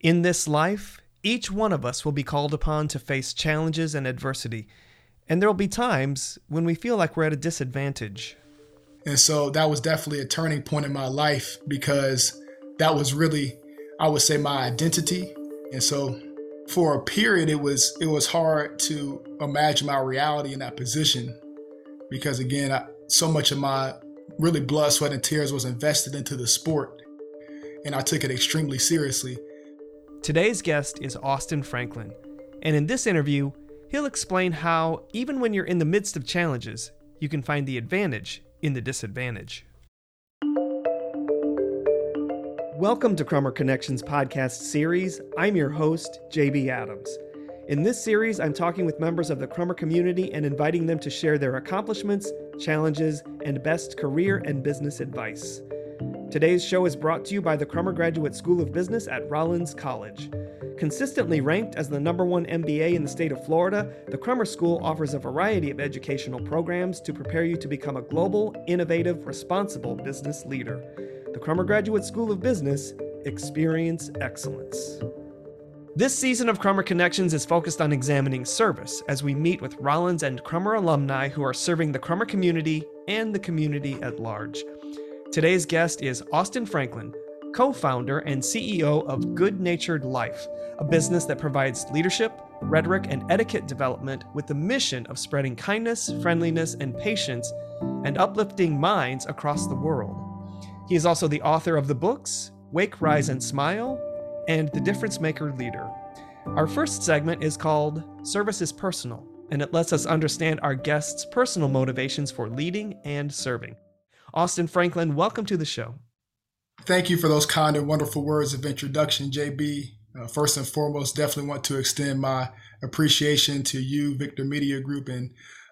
In this life, each one of us will be called upon to face challenges and adversity, and there will be times when we feel like we're at a disadvantage. And so that was definitely a turning point in my life because that was really, I would say, my identity. And so for a period it was it was hard to imagine my reality in that position because again I, so much of my really blood sweat and tears was invested into the sport and i took it extremely seriously today's guest is austin franklin and in this interview he'll explain how even when you're in the midst of challenges you can find the advantage in the disadvantage Welcome to Crummer Connections podcast series. I'm your host, JB Adams. In this series, I'm talking with members of the Crummer community and inviting them to share their accomplishments, challenges, and best career and business advice. Today's show is brought to you by the Crummer Graduate School of Business at Rollins College. Consistently ranked as the number one MBA in the state of Florida, the Crummer School offers a variety of educational programs to prepare you to become a global, innovative, responsible business leader. The Crummer Graduate School of Business, experience excellence. This season of Crummer Connections is focused on examining service as we meet with Rollins and Crummer alumni who are serving the Crummer community and the community at large. Today's guest is Austin Franklin, co founder and CEO of Good Natured Life, a business that provides leadership, rhetoric, and etiquette development with the mission of spreading kindness, friendliness, and patience and uplifting minds across the world. He is also the author of the books Wake, Rise, and Smile and The Difference Maker Leader. Our first segment is called Service is Personal, and it lets us understand our guests' personal motivations for leading and serving. Austin Franklin, welcome to the show. Thank you for those kind and wonderful words of introduction, JB. Uh, first and foremost, definitely want to extend my appreciation to you, Victor Media Group, and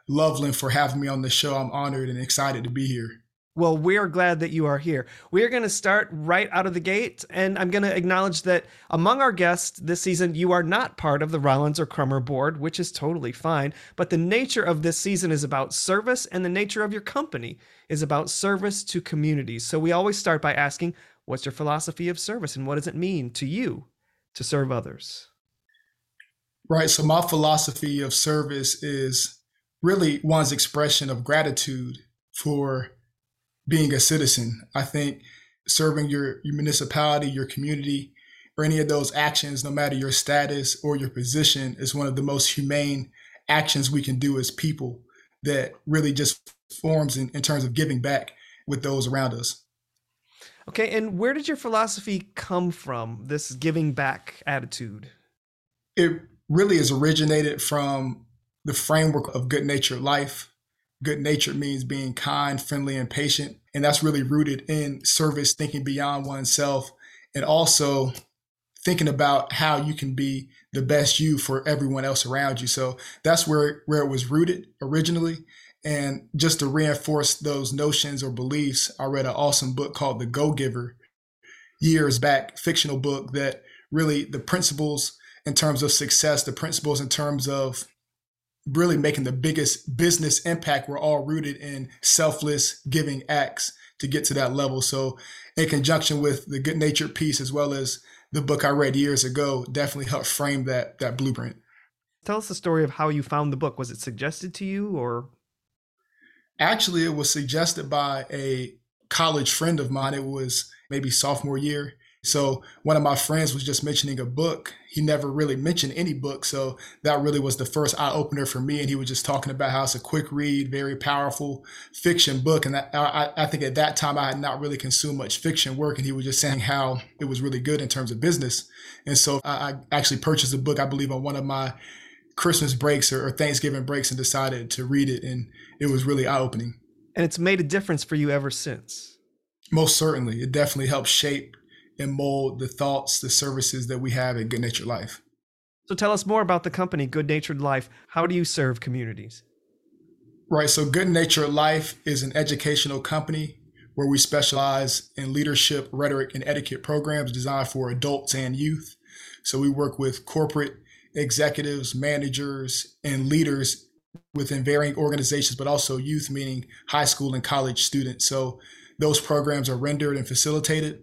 Loveland for having me on the show. I'm honored and excited to be here. Well, we are glad that you are here. We are going to start right out of the gate, and I'm going to acknowledge that among our guests this season, you are not part of the Rollins or Crummer board, which is totally fine. But the nature of this season is about service, and the nature of your company is about service to communities. So we always start by asking, what's your philosophy of service, and what does it mean to you to serve others? Right. So my philosophy of service is really one's expression of gratitude for being a citizen. I think serving your, your municipality, your community, or any of those actions, no matter your status or your position, is one of the most humane actions we can do as people that really just forms in, in terms of giving back with those around us. Okay, and where did your philosophy come from, this giving back attitude? It really is originated from the framework of good natured life good natured means being kind, friendly, and patient. And that's really rooted in service, thinking beyond oneself, and also thinking about how you can be the best you for everyone else around you. So that's where, where it was rooted originally. And just to reinforce those notions or beliefs, I read an awesome book called The Go Giver years back, fictional book that really the principles in terms of success, the principles in terms of really making the biggest business impact were all rooted in selfless giving acts to get to that level. So, in conjunction with the good natured piece, as well as the book I read years ago, definitely helped frame that that blueprint. Tell us the story of how you found the book. Was it suggested to you, or actually, it was suggested by a college friend of mine. It was maybe sophomore year. So one of my friends was just mentioning a book. He never really mentioned any book. So that really was the first eye opener for me. And he was just talking about how it's a quick read, very powerful fiction book. And that, I, I think at that time I had not really consumed much fiction work. And he was just saying how it was really good in terms of business. And so I, I actually purchased the book, I believe, on one of my Christmas breaks or, or Thanksgiving breaks and decided to read it. And it was really eye opening. And it's made a difference for you ever since. Most certainly. It definitely helped shape and mold the thoughts, the services that we have at Good Natured Life. So tell us more about the company, Good Natured Life. How do you serve communities? Right. So Good Natured Life is an educational company where we specialize in leadership, rhetoric, and etiquette programs designed for adults and youth. So we work with corporate executives, managers, and leaders within varying organizations, but also youth, meaning high school and college students. So those programs are rendered and facilitated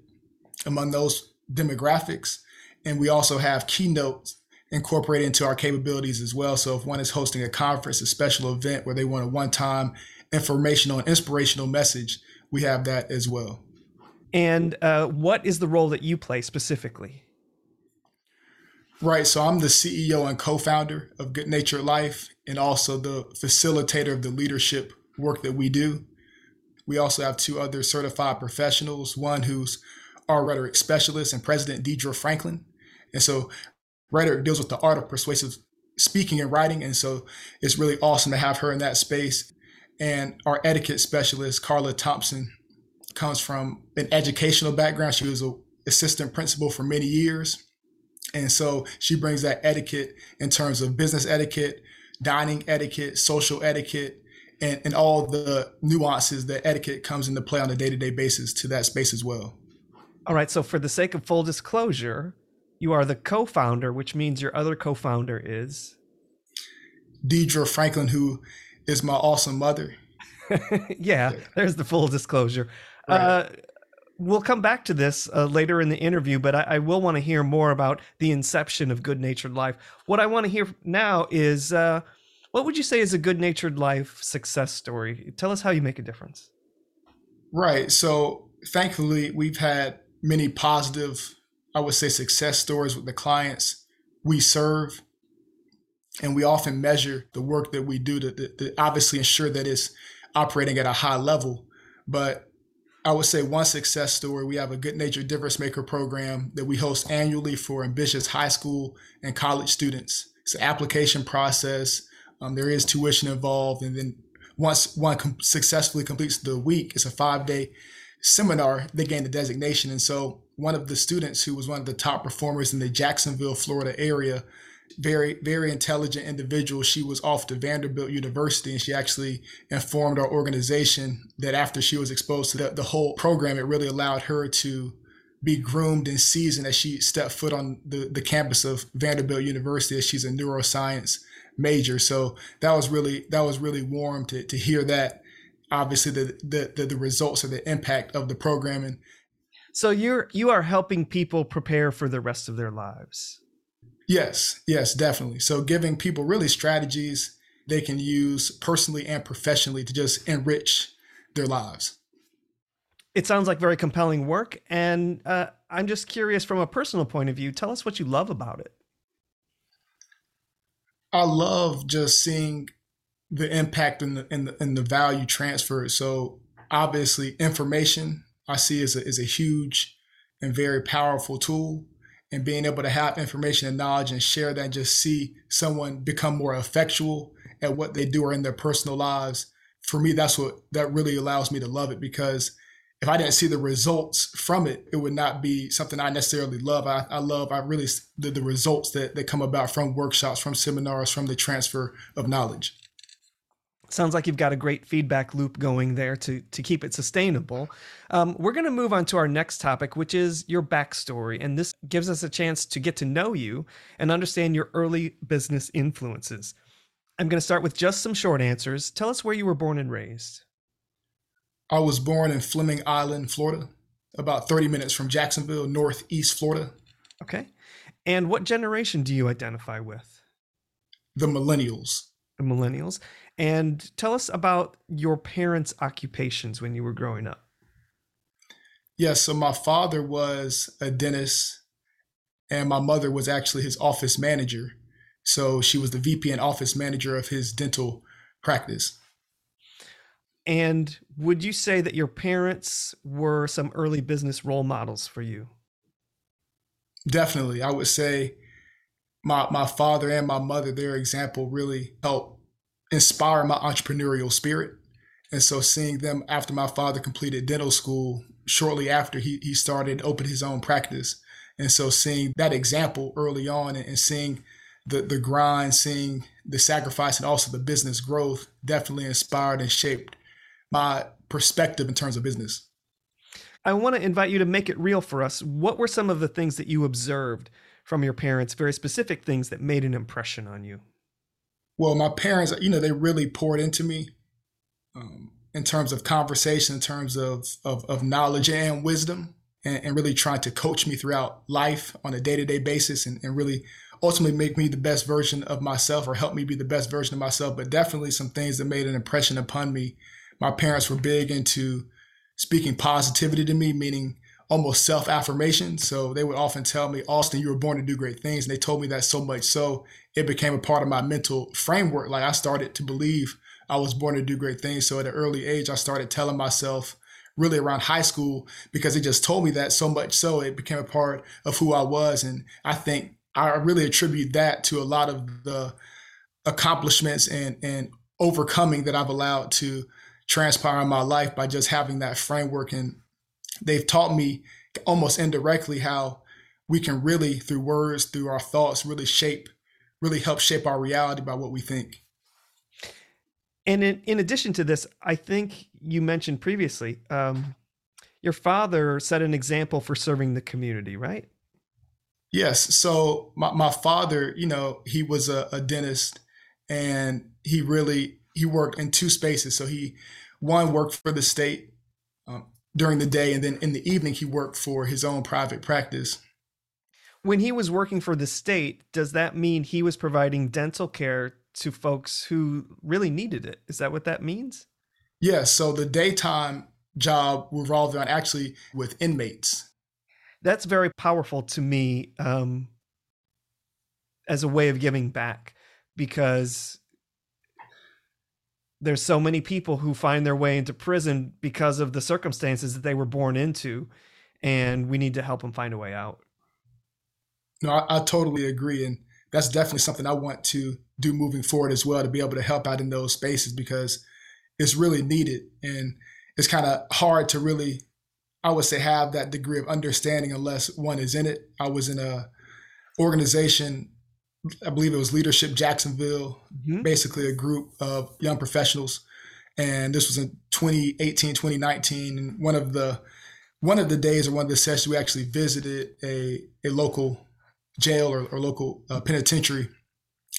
among those demographics. And we also have keynotes incorporated into our capabilities as well. So if one is hosting a conference, a special event where they want a one time informational and inspirational message, we have that as well. And uh, what is the role that you play specifically? Right. So I'm the CEO and co founder of Good Natured Life and also the facilitator of the leadership work that we do. We also have two other certified professionals, one who's our rhetoric specialist and president, Deidre Franklin. And so rhetoric deals with the art of persuasive speaking and writing. And so it's really awesome to have her in that space. And our etiquette specialist, Carla Thompson, comes from an educational background. She was an assistant principal for many years. And so she brings that etiquette in terms of business etiquette, dining etiquette, social etiquette, and, and all the nuances that etiquette comes into play on a day to day basis to that space as well. All right. So, for the sake of full disclosure, you are the co founder, which means your other co founder is Deidre Franklin, who is my awesome mother. yeah, there's the full disclosure. Right. Uh, we'll come back to this uh, later in the interview, but I, I will want to hear more about the inception of Good Natured Life. What I want to hear now is uh, what would you say is a Good Natured Life success story? Tell us how you make a difference. Right. So, thankfully, we've had many positive, I would say, success stories with the clients we serve. And we often measure the work that we do to, to, to obviously ensure that it's operating at a high level. But I would say one success story. We have a Good Natured Difference Maker program that we host annually for ambitious high school and college students. It's an application process. Um, there is tuition involved, and then once one com- successfully completes the week, it's a five day seminar. They gained the designation, and so one of the students who was one of the top performers in the Jacksonville, Florida area very very intelligent individual. She was off to vanderbilt university and she actually informed our organization that after she was exposed to the, the whole program it really allowed her to be groomed and seasoned as she stepped foot on the, the campus of vanderbilt university as she's a neuroscience major. So that was really that was really warm to, to hear that obviously the, the the the results of the impact of the programming. so you're you are helping people prepare for the rest of their lives Yes, yes, definitely. So giving people really strategies they can use personally and professionally to just enrich their lives. It sounds like very compelling work. And uh, I'm just curious from a personal point of view, tell us what you love about it. I love just seeing the impact and the, and the, and the value transferred. So obviously information I see is a, is a huge and very powerful tool. And being able to have information and knowledge and share that and just see someone become more effectual at what they do or in their personal lives for me that's what that really allows me to love it. Because if i didn't see the results from it it would not be something i necessarily love. I, I love i really the, the results that, that come about from workshops from seminars from the transfer of knowledge Sounds like you've got a great feedback loop going there to, to keep it sustainable. Um, we're going to move on to our next topic, which is your backstory. And this gives us a chance to get to know you and understand your early business influences. I'm going to start with just some short answers. Tell us where you were born and raised. I was born in Fleming Island, Florida, about 30 minutes from Jacksonville, northeast Florida. Okay. And what generation do you identify with? The millennials. The millennials. And tell us about your parents' occupations when you were growing up. Yes, so my father was a dentist, and my mother was actually his office manager. So she was the VP and office manager of his dental practice. And would you say that your parents were some early business role models for you? Definitely. I would say my my father and my mother, their example really helped inspire my entrepreneurial spirit. And so seeing them after my father completed dental school, shortly after he, he started open his own practice. And so seeing that example early on and, and seeing the, the grind, seeing the sacrifice and also the business growth definitely inspired and shaped my perspective in terms of business. I want to invite you to make it real for us. What were some of the things that you observed from your parents, very specific things that made an impression on you? Well, my parents, you know, they really poured into me um, in terms of conversation, in terms of, of, of knowledge and wisdom. and, and really trying to coach me throughout life on a day to day basis and, and really ultimately make me the best version of myself or help me be the best version of myself. But definitely some things that made an impression upon me. My parents were big into speaking positivity to me, meaning almost self affirmation. So they would often tell me, Austin, you were born to do great things. And they told me that so much so it became a part of my mental framework. Like I started to believe I was born to do great things. So at an early age, I started telling myself, really around high school, because they just told me that so much so it became a part of who I was. And I think I really attribute that to a lot of the accomplishments and, and overcoming that I've allowed to transpire in my life by just having that framework. And they've taught me almost indirectly how we can really, through words, through our thoughts, really shape, really help shape our reality by what we think. And in, in addition to this, I think you mentioned previously, um, your father set an example for serving the community, right? Yes. So my, my father, you know, he was a, a dentist and he really he worked in two spaces. So he one worked for the state during the day, and then in the evening he worked for his own private practice. When he was working for the state, does that mean he was providing dental care to folks who really needed it? Is that what that means? Yes. So the daytime job revolved around actually with inmates. That's very powerful to me um, as a way of giving back because there's so many people who find their way into prison because of the circumstances that they were born into and we need to help them find a way out. No I, I, totally agree and that's definitely something i want to do moving forward as well to be able to help out in those spaces because it's really needed and it's kind of hard to really i would say have that degree of understanding unless one is in it. I was in a organization I believe it was Leadership Jacksonville, mm-hmm. basically a group of young professionals. And this was in 2018, 2019. And one of the one of the days or one of the sessions, we actually visited a, a local jail or, or local uh, penitentiary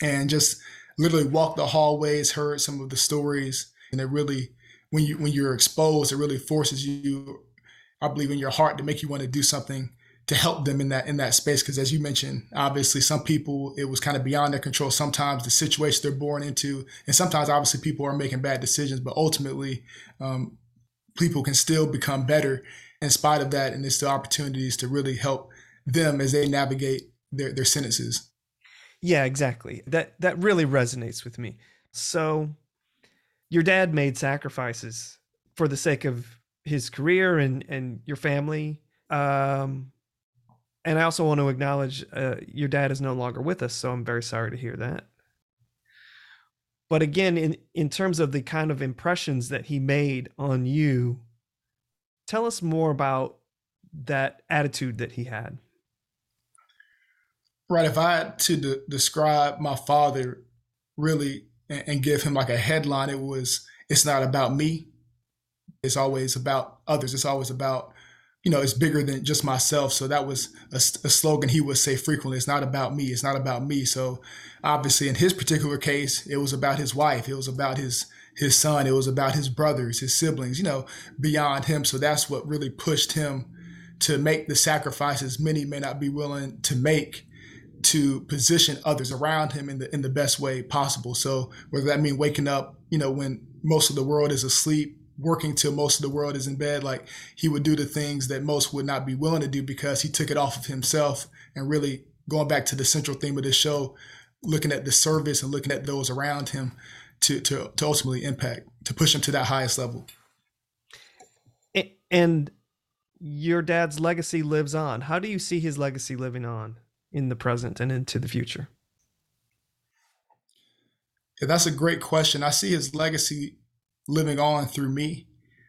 and just literally walked the hallways, heard some of the stories. And it really, when you when you're exposed, it really forces you, I believe, in your heart to make you want to do something to help them in that in that space because as you mentioned obviously some people it was kind of beyond their control. Sometimes the situation they're born into and sometimes obviously people are making bad decisions but ultimately um, people can still become better in spite of that and there's still opportunities to really help them as they navigate their, their sentences. Yeah exactly. That that really resonates with me. So your dad made sacrifices for the sake of his career and and your family. Um and I also want to acknowledge uh, your dad is no longer with us, so I'm very sorry to hear that. But again, in in terms of the kind of impressions that he made on you, tell us more about that attitude that he had. Right. If I had to de- describe my father really and, and give him like a headline, it was it's not about me. It's always about others. It's always about you know, it's bigger than just myself. So that was a, a, slogan he would say frequently. It's not about me. It's not about me. So obviously, in his particular case, it was about his wife. It was about his his son. It was about his brothers, his siblings. You know, beyond him. So that's what really pushed him to make the sacrifices many may not be willing to make to position others around him in the in the best way possible. So whether that mean waking up, you know, when most of the world is asleep working till most of the world is in bed like he would do the things that most would not be willing to do because he took it off of himself and really going back to the central theme of this show looking at the service and looking at those around him to to, to ultimately impact to push him to that highest level. And your dad's legacy lives on. How do you see his legacy living on in the present and into the future? Yeah, that's a great question. I see his legacy living on through me.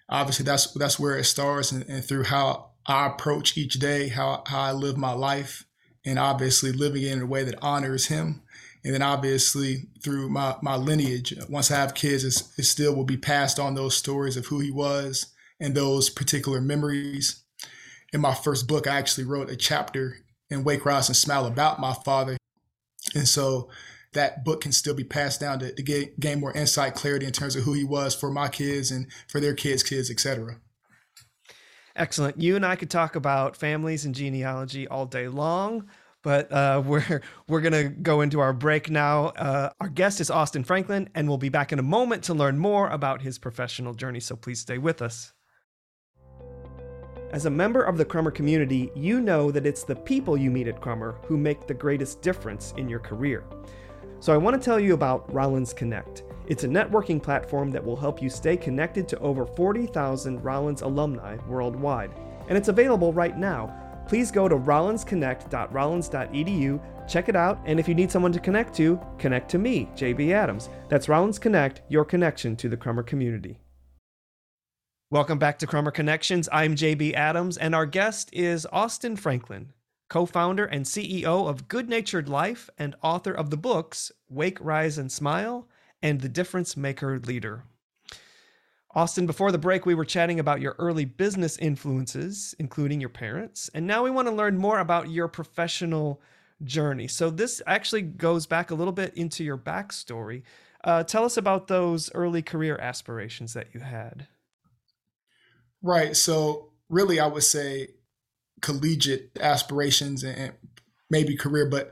Obviously, that's that's where it starts, and, and through how I approach each day, how how I live my life, and obviously living it in a way that honors Him. And then obviously through my my lineage, once I have kids, it still will be passed on those stories of who He was and those particular memories. In my first book, I actually wrote a chapter in Wake, Rise, and Smile about my father, and so that book can still be passed down to, to get, gain more insight, clarity in terms of who he was for my kids and for their kids' kids, etc. Excellent. You and I could talk about families and genealogy all day long, but uh, we're we're gonna go into our break now. Uh, our guest is Austin Franklin, and we'll be back in a moment to learn more about his professional journey. So please stay with us. As a member of the Crummer community, you know that it's the people you meet at Crummer who make the greatest difference in your career. So I want to tell you about Rollins Connect. It's a networking platform that will help you stay connected to over 40,000 Rollins alumni worldwide. And it's available right now. Please go to rollinsconnect.rollins.edu, check it out, and if you need someone to connect to, connect to me, JB Adams. That's Rollins Connect, your connection to the Crummer community. Welcome back to Crummer Connections. I'm JB Adams, and our guest is Austin Franklin, co founder and CEO of Good Natured Life and author of the books Wake, Rise, and Smile and The Difference Maker Leader. Austin, before the break, we were chatting about your early business influences, including your parents, and now we want to learn more about your professional journey. So, this actually goes back a little bit into your backstory. Uh, tell us about those early career aspirations that you had. Right. So really, I would say collegiate aspirations and maybe career, but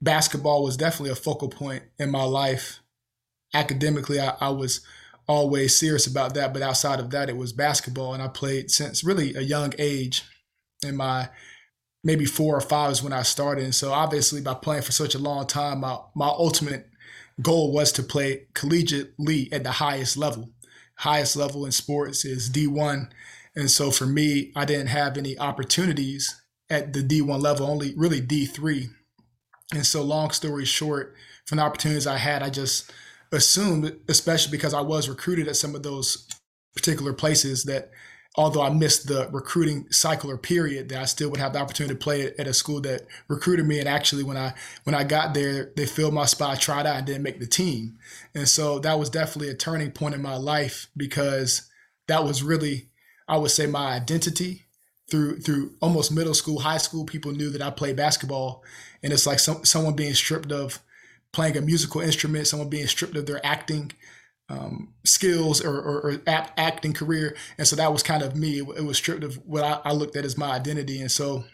basketball was definitely a focal point in my life. Academically, I, I was always serious about that, but outside of that, it was basketball, and I played since really a young age. In my maybe four or five is when I started, and so obviously by playing for such a long time, my my ultimate goal was to play collegiately at the highest level highest level in sports is D1. And so for me, I didn't have any opportunities at the D1 level, only really D3. And so, long story short, from the opportunities I had, I just assumed, especially because I was recruited at some of those particular places, that although I missed the recruiting cycle or period, that I still would have the opportunity to play at a school that recruited me. And actually, when I when I got there, they filled my spot, I tried out, and didn't make the team. And so that was definitely a turning point in my life because that was really, I would say, my identity. Through through almost middle school, high school, people knew that I played basketball, and it's like some, someone being stripped of playing a musical instrument, someone being stripped of their acting um, skills or, or, or act, acting career. And so that was kind of me. It, it was stripped of what I, I, looked at as my identity. And so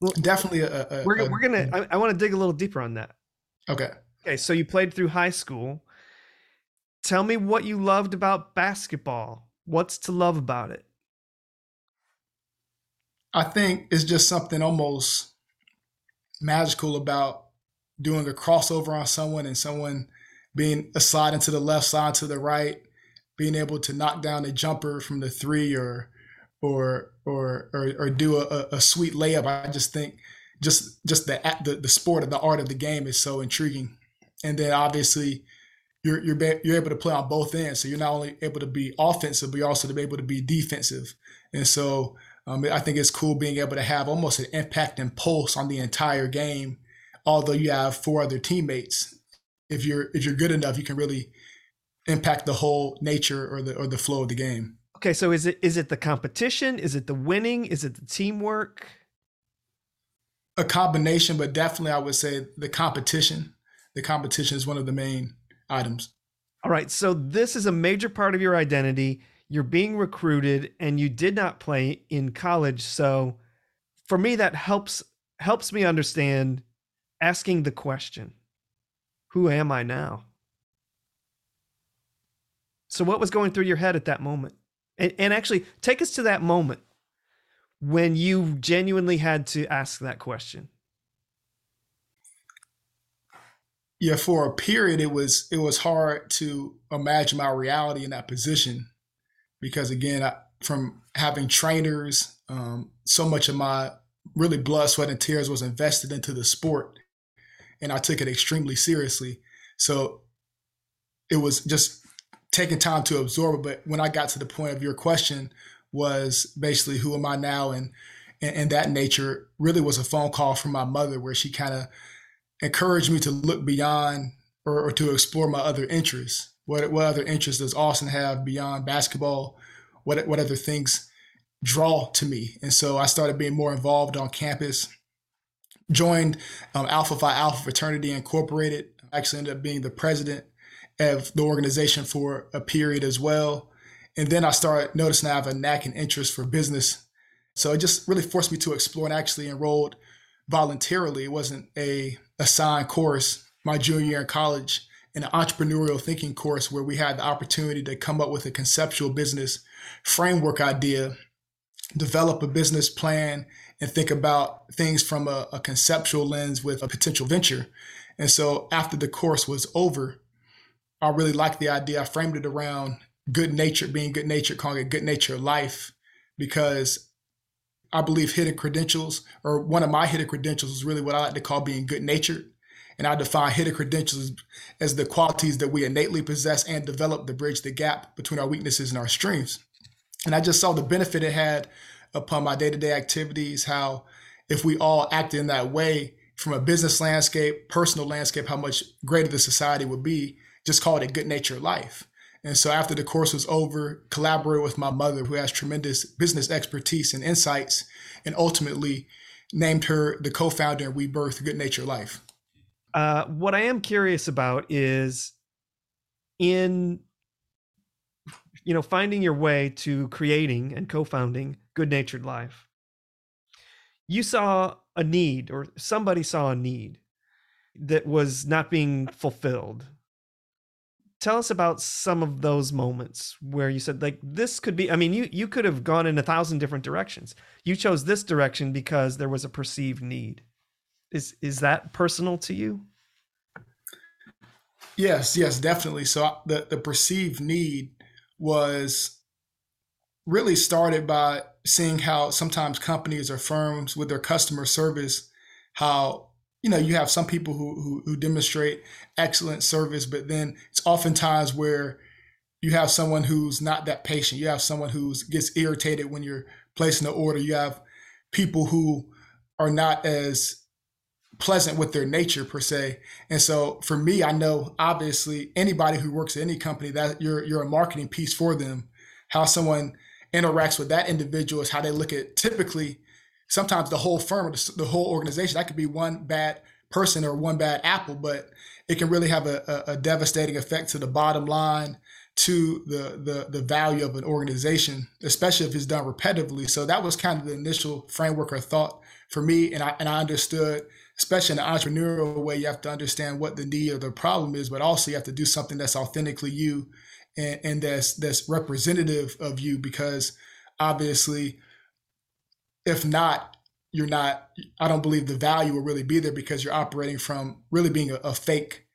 well, definitely a, a, we're, a, we're going to, I, I want to dig a little deeper on that. Okay. Okay. So you played through high school. Tell me what you loved about basketball. What's to love about it? I think it's just something almost magical about doing a crossover on someone and someone – being a slide into the left, slide to the right, being able to knock down a jumper from the three or or or or, or do a, a sweet layup. I just think just just the, the the sport of the art of the game is so intriguing. And then obviously you're you're you're able to play on both ends. So you're not only able to be offensive, but you're also to be able to be defensive. And so um, I think it's cool being able to have almost an impact and pulse on the entire game, although you have four other teammates if you're if you're good enough, you can really impact the whole nature or the or the flow of the game. Okay, so is it is it the competition? Is it the winning? Is it the teamwork? A combination, but definitely I would say the competition. The competition is one of the main items. All right, so this is a major part of your identity. You're being recruited and you did not play in college. So for me that helps helps me understand asking the question who am I now? So, what was going through your head at that moment? And, and actually, take us to that moment when you genuinely had to ask that question. Yeah, for a period, it was it was hard to imagine my reality in that position because, again, I, from having trainers, um, so much of my really blood, sweat, and tears was invested into the sport and I took it extremely seriously. So it was just taking time to absorb it. But when I got to the point of your question, was basically who am I now, and and, and that nature really was a phone call from my mother where she kind of encouraged me to look beyond or, or, to explore my other interests. What what other interests does Austin have beyond basketball? What what other things draw to me? And so I started being more involved on campus joined um, Alpha Phi Alpha Fraternity Incorporated. I actually, ended up being the president of the organization for a period as well. And then I started noticing I have a knack and interest for business So it just really forced me to explore and actually enrolled voluntarily. It wasn't a assigned course my junior year in college in an entrepreneurial thinking course where we had the opportunity to come up with a conceptual business framework idea, develop a business plan, and think about things from a, a conceptual lens with a potential venture. And so after the course was over, I really liked the idea. I framed it around good nature, being good natured, calling it good nature life, because I believe hidden credentials, or one of my hidden credentials, is really what I like to call being good natured. And I define hidden credentials as the qualities that we innately possess and develop to bridge the gap between our weaknesses and our strengths. And I just saw the benefit it had upon my day to day activities, how if we all acted in that way from a business landscape, personal landscape, how much greater the society would be. Just call it a good natured life. And so after the course was over, collaborated with my mother, who has tremendous business expertise and insights, and ultimately named her the co-founder and we birthed Good Nature Life. Uh, what I am curious about is in you know finding your way to creating and co-founding Good Natured Life. You saw a need, or somebody saw a need that was not being fulfilled tell us about some of those moments where you said like this could be i mean you you could have gone in a thousand different directions you chose this direction because there was a perceived need is is that personal to you yes yes definitely so the the perceived need was really started by seeing how sometimes companies or firms with their customer service how you know, you have some people who, who, who demonstrate excellent service, but then it's oftentimes where you have someone who's not that patient. You have someone who gets irritated when you're placing the order. You have people who are not as pleasant with their nature per se. And so for me, I know obviously anybody who works at any company that you're you're a marketing piece for them. How someone interacts with that individual is how they look at typically sometimes the whole firm, or the whole organization, that could be one bad person or one bad apple, but it can really have a, a, a devastating effect to the bottom line, to the, the the value of an organization, especially if it's done repetitively. So that was kind of the initial framework or thought for me, and I and I understood, especially in an entrepreneurial way, you have to understand what the need or the problem is, but also you have to do something that's authentically you, and, and that's that's representative of you, because obviously if not, you're not, I don't believe the value will really be there because you're operating from really being a, a fake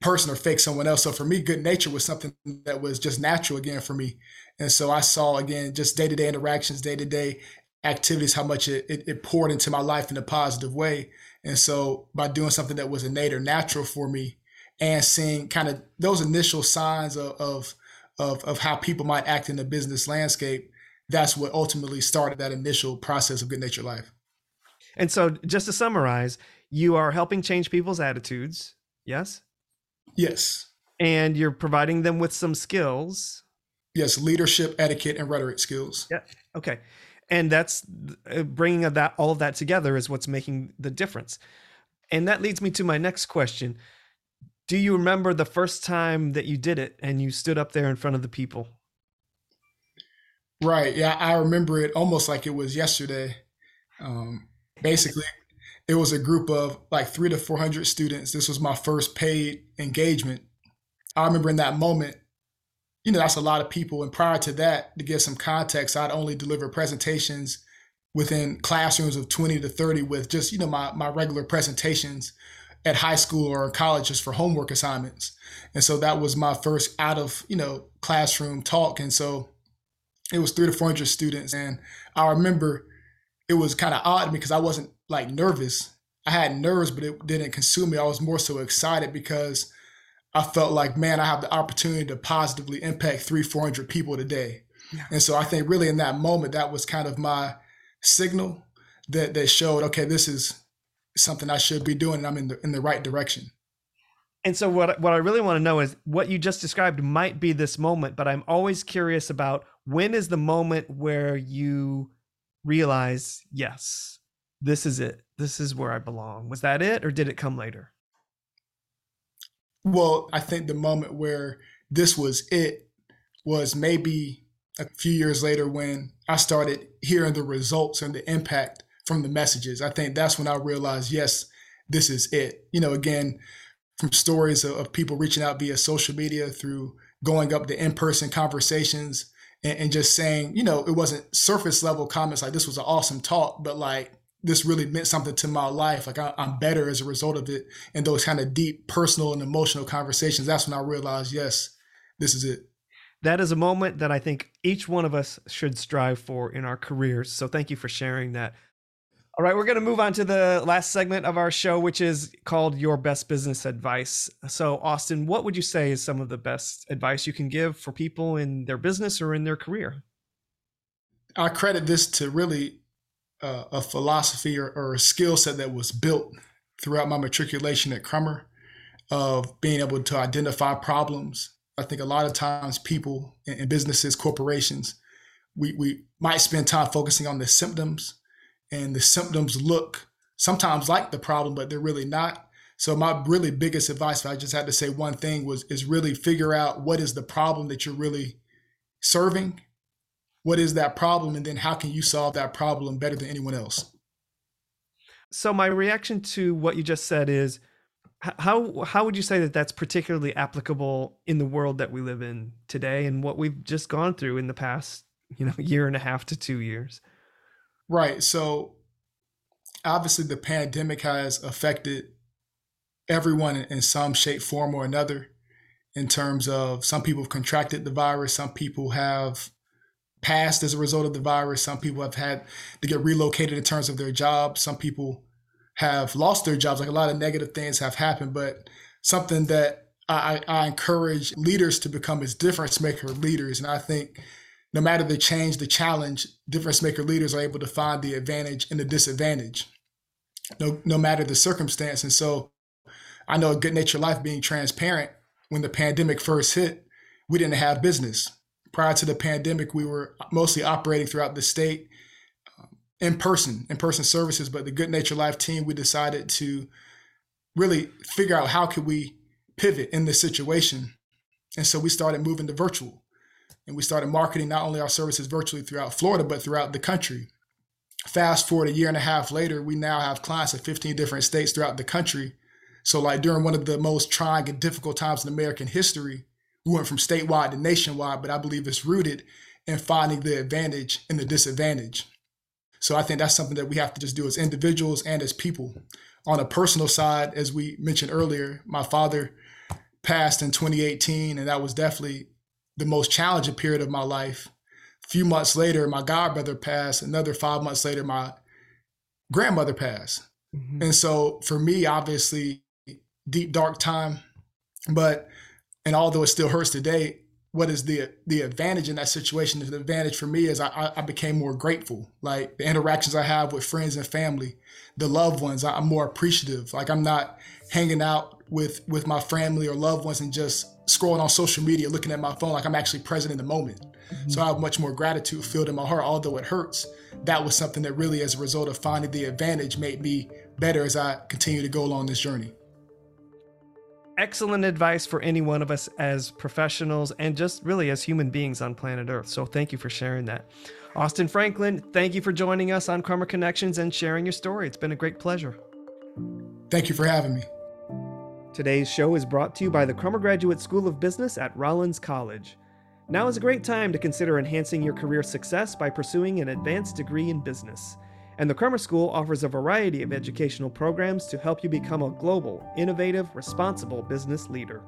person or fake someone else. So for me, good nature was something that was just natural again for me. And so I saw again, just day to day interactions, day to day activities, how much it, it, it, poured into my life in a positive way. And so by doing something that was innate or natural for me and seeing kind of those initial signs of, of, of, of how people might act in the business landscape, that's what ultimately started that initial process of good nature life. And so, just to summarize, you are helping change people's attitudes. Yes. Yes. And you're providing them with some skills. Yes, leadership, etiquette, and rhetoric skills. Yeah. Okay. And that's uh, bringing that all of that together is what's making the difference. And that leads me to my next question. Do you remember the first time that you did it and you stood up there in front of the people? Right. Yeah, I remember it almost like it was yesterday. Um, basically, it was a group of like three to 400 students. This was my first paid engagement. I remember in that moment, you know, that's a lot of people. And prior to that, to give some context, I'd only deliver presentations within classrooms of 20 to 30 with just, you know, my, my regular presentations at high school or college just for homework assignments. And so that was my first out of, you know, classroom talk. And so it was three to 400 students. And I remember it was kind of odd because I wasn't like nervous. I had nerves, but it didn't consume me. I was more so excited because I felt like, man, I have the opportunity to positively impact three, 400 people today. Yeah. And so I think really in that moment, that was kind of my signal that, that showed, okay, this is something I should be doing. And I'm in the, in the right direction. And so what what I really want to know is what you just described might be this moment, but I'm always curious about when is the moment where you realize, yes, this is it. This is where I belong. Was that it or did it come later? Well, I think the moment where this was it was maybe a few years later when I started hearing the results and the impact from the messages. I think that's when I realized, yes, this is it. You know, again, from stories of, people reaching out via social media through going up to in person conversations and, and, just saying, you know, it wasn't surface level comments like this was an awesome talk, but like this really meant something to my life. Like I, I'm better as a result of it. And those kind of deep personal and emotional conversations, that's when I realized, yes, this is it. That is a moment that I think each one of us should strive for in our careers. So thank you for sharing that. All right, we're going to move on to the last segment of our show, which is called Your Best Business Advice. So, Austin, what would you say is some of the best advice you can give for people in their business or in their career? I credit this to really uh, a philosophy or, or a skill set that was built throughout my matriculation at Crummer of being able to identify problems. I think a lot of times people in businesses, corporations, we, we might spend time focusing on the symptoms and the symptoms look sometimes like the problem, but they're really not. So my really biggest advice, if I just had to say one thing, was is really figure out what is the problem that you're really serving. What is that problem, and then how can you solve that problem better than anyone else? So my reaction to what you just said is, how how would you say that that's particularly applicable in the world that we live in today, and what we've just gone through in the past, you know, year and a half to two years? Right. So obviously the pandemic has affected everyone in some shape, form, or another. In terms of some people have contracted the virus, some people have passed as a result of the virus, some people have had to get relocated in terms of their jobs, some people have lost their jobs. Like a lot of negative things have happened, but something that I, I encourage leaders to become as difference maker leaders. And I think no matter the change, the challenge, difference maker leaders are able to find the advantage and the disadvantage, no, no matter the circumstance. And so I know a Good Nature Life being transparent, when the pandemic first hit, we didn't have business. Prior to the pandemic, we were mostly operating throughout the state um, in person, in person services. But the Good Nature Life team, we decided to really figure out how could we pivot in this situation. And so we started moving to virtual and we started marketing not only our services virtually throughout Florida, but throughout the country. Fast forward a year and a half later, we now have clients in 15 different states throughout the country. So, like during one of the most trying and difficult times in American history, we went from statewide to nationwide, but I believe it's rooted in finding the advantage and the disadvantage. So, I think that's something that we have to just do as individuals and as people. On a personal side, as we mentioned earlier, my father passed in 2018, and that was definitely the most challenging period of my life. A few months later, my godbrother passed. Another five months later, my grandmother passed. Mm-hmm. And so for me, obviously, deep, dark time. But, and although it still hurts today, what is the the advantage in that situation? The advantage for me is I, I became more grateful. Like the interactions I have with friends and family, the loved ones, I'm more appreciative. Like I'm not hanging out with with my family or loved ones and just scrolling on social media, looking at my phone like I'm actually present in the moment. Mm-hmm. So I have much more gratitude filled in my heart, although it hurts. That was something that really, as a result of finding the advantage, made me better as I continue to go along this journey. Excellent advice for any one of us as professionals and just really as human beings on planet Earth. So thank you for sharing that. Austin Franklin, thank you for joining us on Crummer Connections and sharing your story. It's been a great pleasure. Thank you for having me. Today's show is brought to you by the Crummer Graduate School of Business at Rollins College. Now is a great time to consider enhancing your career success by pursuing an advanced degree in business. And the Crummer School offers a variety of educational programs to help you become a global, innovative, responsible business leader.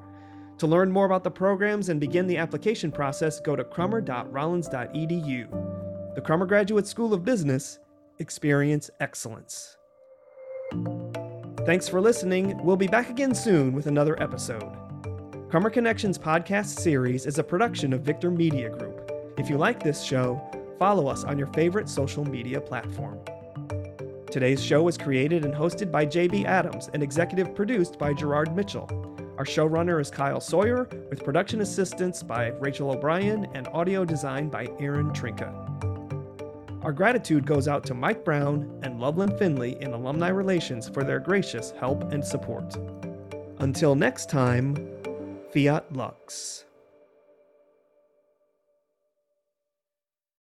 To learn more about the programs and begin the application process, go to crummer.rollins.edu. The Crummer Graduate School of Business, experience excellence. Thanks for listening. We'll be back again soon with another episode. Crummer Connections podcast series is a production of Victor Media Group. If you like this show, follow us on your favorite social media platform. Today's show was created and hosted by JB Adams and executive produced by Gerard Mitchell. Our showrunner is Kyle Sawyer, with production assistance by Rachel O'Brien and audio design by Aaron Trinka. Our gratitude goes out to Mike Brown and Loveland Finley in Alumni Relations for their gracious help and support. Until next time, Fiat Lux.